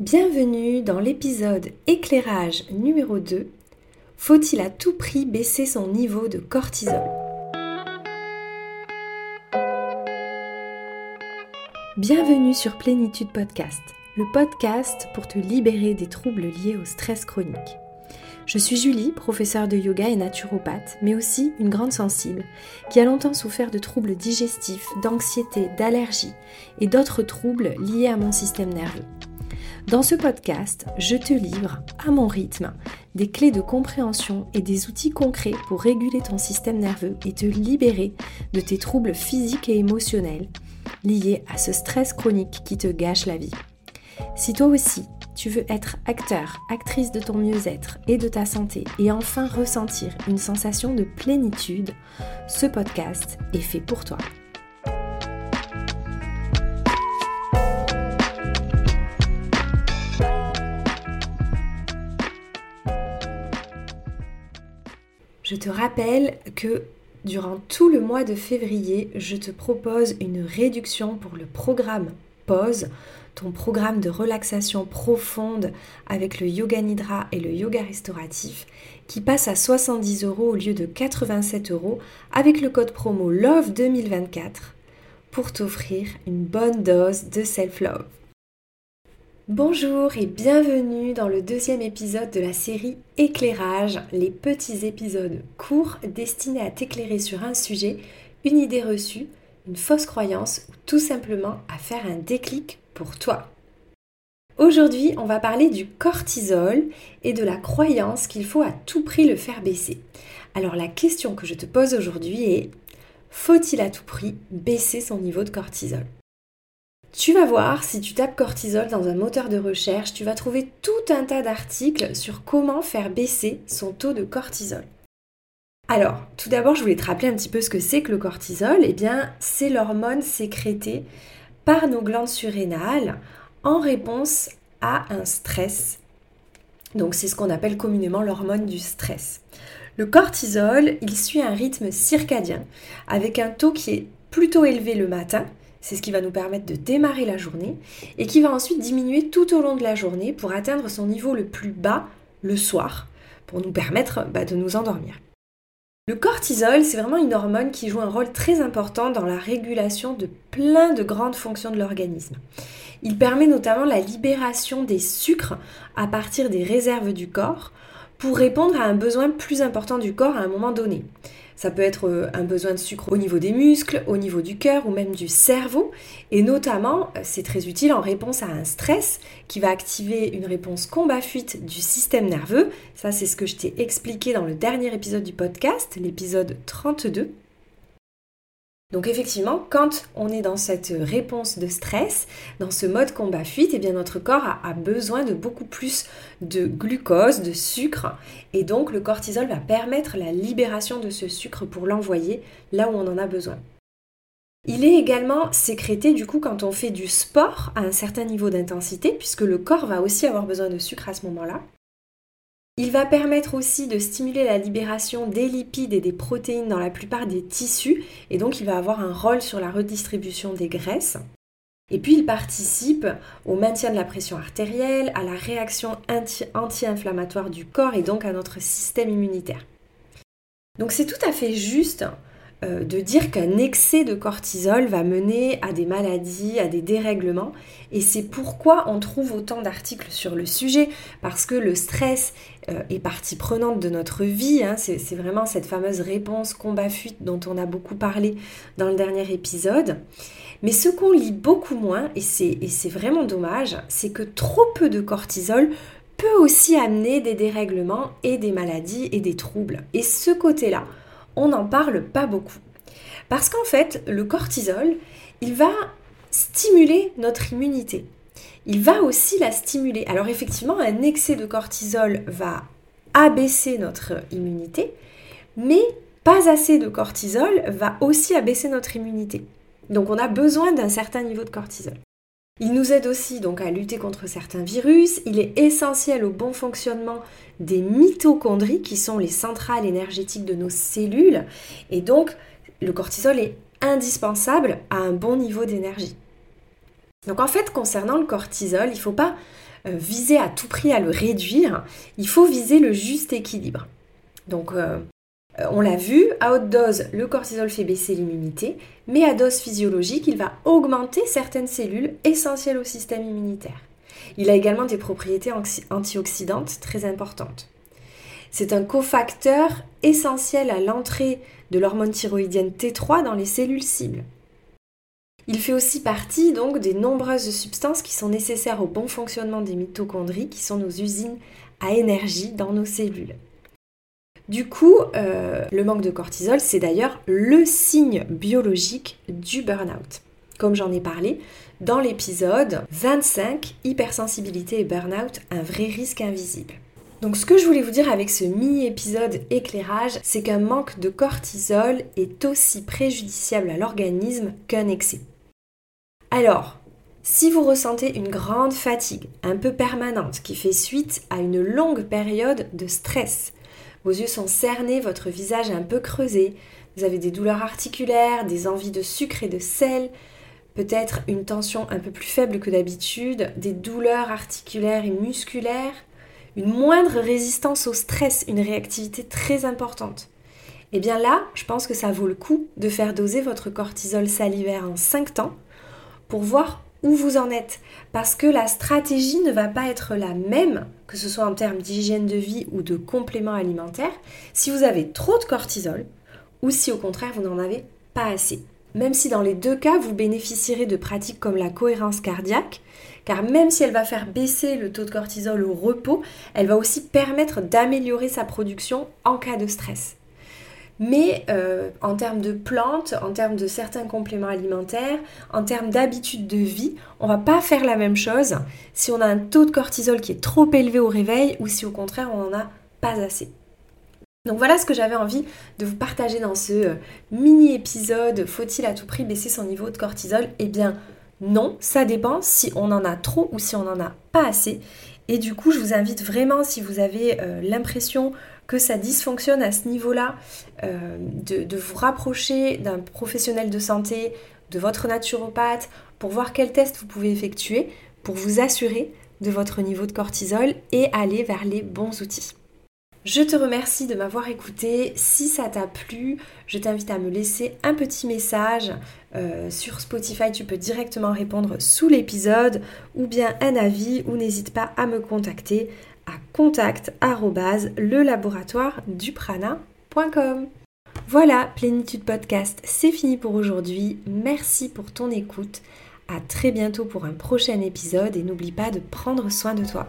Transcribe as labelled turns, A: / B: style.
A: Bienvenue dans l'épisode éclairage numéro 2. Faut-il à tout prix baisser son niveau de cortisol? Bienvenue sur Plénitude Podcast, le podcast pour te libérer des troubles liés au stress chronique. Je suis Julie, professeure de yoga et naturopathe, mais aussi une grande sensible, qui a longtemps souffert de troubles digestifs, d'anxiété, d'allergies et d'autres troubles liés à mon système nerveux. Dans ce podcast, je te livre, à mon rythme, des clés de compréhension et des outils concrets pour réguler ton système nerveux et te libérer de tes troubles physiques et émotionnels liés à ce stress chronique qui te gâche la vie. Si toi aussi, tu veux être acteur, actrice de ton mieux-être et de ta santé et enfin ressentir une sensation de plénitude, ce podcast est fait pour toi. Je te rappelle que durant tout le mois de février, je te propose une réduction pour le programme Pause, ton programme de relaxation profonde avec le yoga nidra et le yoga restauratif, qui passe à 70 euros au lieu de 87 euros avec le code promo LOVE 2024 pour t'offrir une bonne dose de self-love. Bonjour et bienvenue dans le deuxième épisode de la série Éclairage, les petits épisodes courts destinés à t'éclairer sur un sujet, une idée reçue, une fausse croyance ou tout simplement à faire un déclic pour toi. Aujourd'hui, on va parler du cortisol et de la croyance qu'il faut à tout prix le faire baisser. Alors la question que je te pose aujourd'hui est, faut-il à tout prix baisser son niveau de cortisol? Tu vas voir, si tu tapes cortisol dans un moteur de recherche, tu vas trouver tout un tas d'articles sur comment faire baisser son taux de cortisol. Alors, tout d'abord, je voulais te rappeler un petit peu ce que c'est que le cortisol. Eh bien, c'est l'hormone sécrétée par nos glandes surrénales en réponse à un stress. Donc, c'est ce qu'on appelle communément l'hormone du stress. Le cortisol, il suit un rythme circadien avec un taux qui est plutôt élevé le matin c'est ce qui va nous permettre de démarrer la journée et qui va ensuite diminuer tout au long de la journée pour atteindre son niveau le plus bas le soir, pour nous permettre bah, de nous endormir. Le cortisol, c'est vraiment une hormone qui joue un rôle très important dans la régulation de plein de grandes fonctions de l'organisme. Il permet notamment la libération des sucres à partir des réserves du corps pour répondre à un besoin plus important du corps à un moment donné. Ça peut être euh, un besoin de sucre au niveau des muscles, au niveau du cœur ou même du cerveau. Et notamment, euh, c'est très utile en réponse à un stress qui va activer une réponse combat-fuite du système nerveux. Ça, c'est ce que je t'ai expliqué dans le dernier épisode du podcast, l'épisode 32. Donc effectivement, quand on est dans cette réponse de stress, dans ce mode combat-fuite, eh bien notre corps a, besoin de beaucoup plus de glucose, de sucre, et donc le cortisol va permettre la libération de ce sucre pour l'envoyer là où on en a besoin. Il est également sécrété du coup quand on fait du sport à un certain niveau d'intensité, puisque le corps va aussi avoir besoin de sucre à ce moment-là. Il va permettre aussi de stimuler la libération des lipides et des protéines dans la plupart des tissus et donc il va avoir un rôle sur la redistribution des graisses. Et puis il participe au maintien de la pression artérielle, à la réaction anti-inflammatoire du corps et donc à notre système immunitaire. Donc c'est tout à fait juste euh, de dire qu'un excès de cortisol va mener à des maladies, à des dérèglements. Et c'est pourquoi on trouve autant d'articles sur le sujet, parce que le stress euh, est partie prenante de notre vie. Hein. C'est vraiment cette fameuse réponse combat-fuite dont on a beaucoup parlé dans le dernier épisode. Mais ce qu'on lit beaucoup moins, et c'est vraiment dommage, c'est que trop peu de cortisol peut aussi amener des dérèglements et des maladies et des troubles. Et ce côté-là, on n'en parle pas beaucoup. Parce qu'en fait, le cortisol, il va stimuler notre immunité. Il va aussi la stimuler. Alors effectivement, un excès de cortisol va abaisser notre immunité, mais pas assez de cortisol va aussi abaisser notre immunité. Donc on a besoin d'un certain niveau de cortisol. Il nous aide aussi donc à lutter contre certains virus. Il est essentiel au bon fonctionnement des mitochondries qui sont les centrales énergétiques de nos cellules. Et donc le cortisol est indispensable à un bon niveau d'énergie. Donc en fait, concernant le cortisol, il ne faut pas euh, viser à tout prix à le réduire, il faut viser le juste équilibre. Donc euh, on l'a vu, à haute dose, le cortisol fait baisser l'immunité, mais à dose physiologique, il va augmenter certaines cellules essentielles au système immunitaire. Il a également des propriétés antioxydantes très importantes. C'est un cofacteur essentiel à l'entrée de l'hormone thyroïdienne T3 dans les cellules cibles. Il fait aussi partie donc des nombreuses substances qui sont nécessaires au bon fonctionnement des mitochondries, qui sont nos usines à énergie dans nos cellules. Du coup, euh, le manque de cortisol, c'est d'ailleurs le signe biologique du burn-out. Comme j'en ai parlé dans l'épisode 25, hypersensibilité et burn-out, un vrai risque invisible. Donc ce que je voulais vous dire avec ce mini-épisode éclairage, c'est qu'un manque de cortisol est aussi préjudiciable à l'organisme qu'un excès. Alors, si vous ressentez une grande fatigue, un peu permanente, qui fait suite à une longue période de stress, vos yeux sont cernés, votre visage est un peu creusé, vous avez des douleurs articulaires, des envies de sucre et de sel, peut-être une tension un peu plus faible que d'habitude, des douleurs articulaires et musculaires, une moindre résistance au stress, une réactivité très importante. Et eh bien là, je pense que ça vaut le coup de faire doser votre cortisol salivaire en 5 temps pour voir où vous en êtes. Parce que la stratégie ne va pas être la même, que ce soit en termes d'hygiène de vie ou de compléments alimentaires, si vous avez trop de cortisol ou si au contraire vous n'en avez pas assez. Même si dans les deux cas, vous bénéficierez de pratiques comme la cohérence cardiaque, car même si elle va faire baisser le taux de cortisol au repos, elle va aussi permettre d'améliorer sa production en cas de stress. Mais euh, en termes de plantes, en termes de certains compléments alimentaires, en termes d'habitude de vie, on va pas faire la même chose si on a un taux de cortisol qui est trop élevé au réveil ou si au contraire on n'en a pas assez. Donc voilà ce que j'avais envie de vous partager dans ce euh, mini épisode. Faut-il à tout prix baisser son niveau de cortisol? Eh bien non, ça dépend si on en a trop ou si on n'en a pas assez. Et du coup, je vous invite vraiment, si vous avez euh, l'impression que ça dysfonctionne à ce niveau-là, euh, de, vous rapprocher d'un professionnel de santé, de votre naturopathe, pour voir quel test vous pouvez effectuer pour vous assurer de votre niveau de cortisol et aller vers les bons outils. Je te remercie de m'avoir écouté. Si ça t'a plu, je t'invite à me laisser un petit message. Euh, sur Spotify, tu peux directement répondre sous l'épisode ou bien un avis ou n'hésite pas à me contacter à contact Voilà, Plénitude Podcast, c'est fini pour aujourd'hui. Merci pour ton écoute. À très bientôt pour un prochain épisode et n'oublie pas de prendre soin de toi.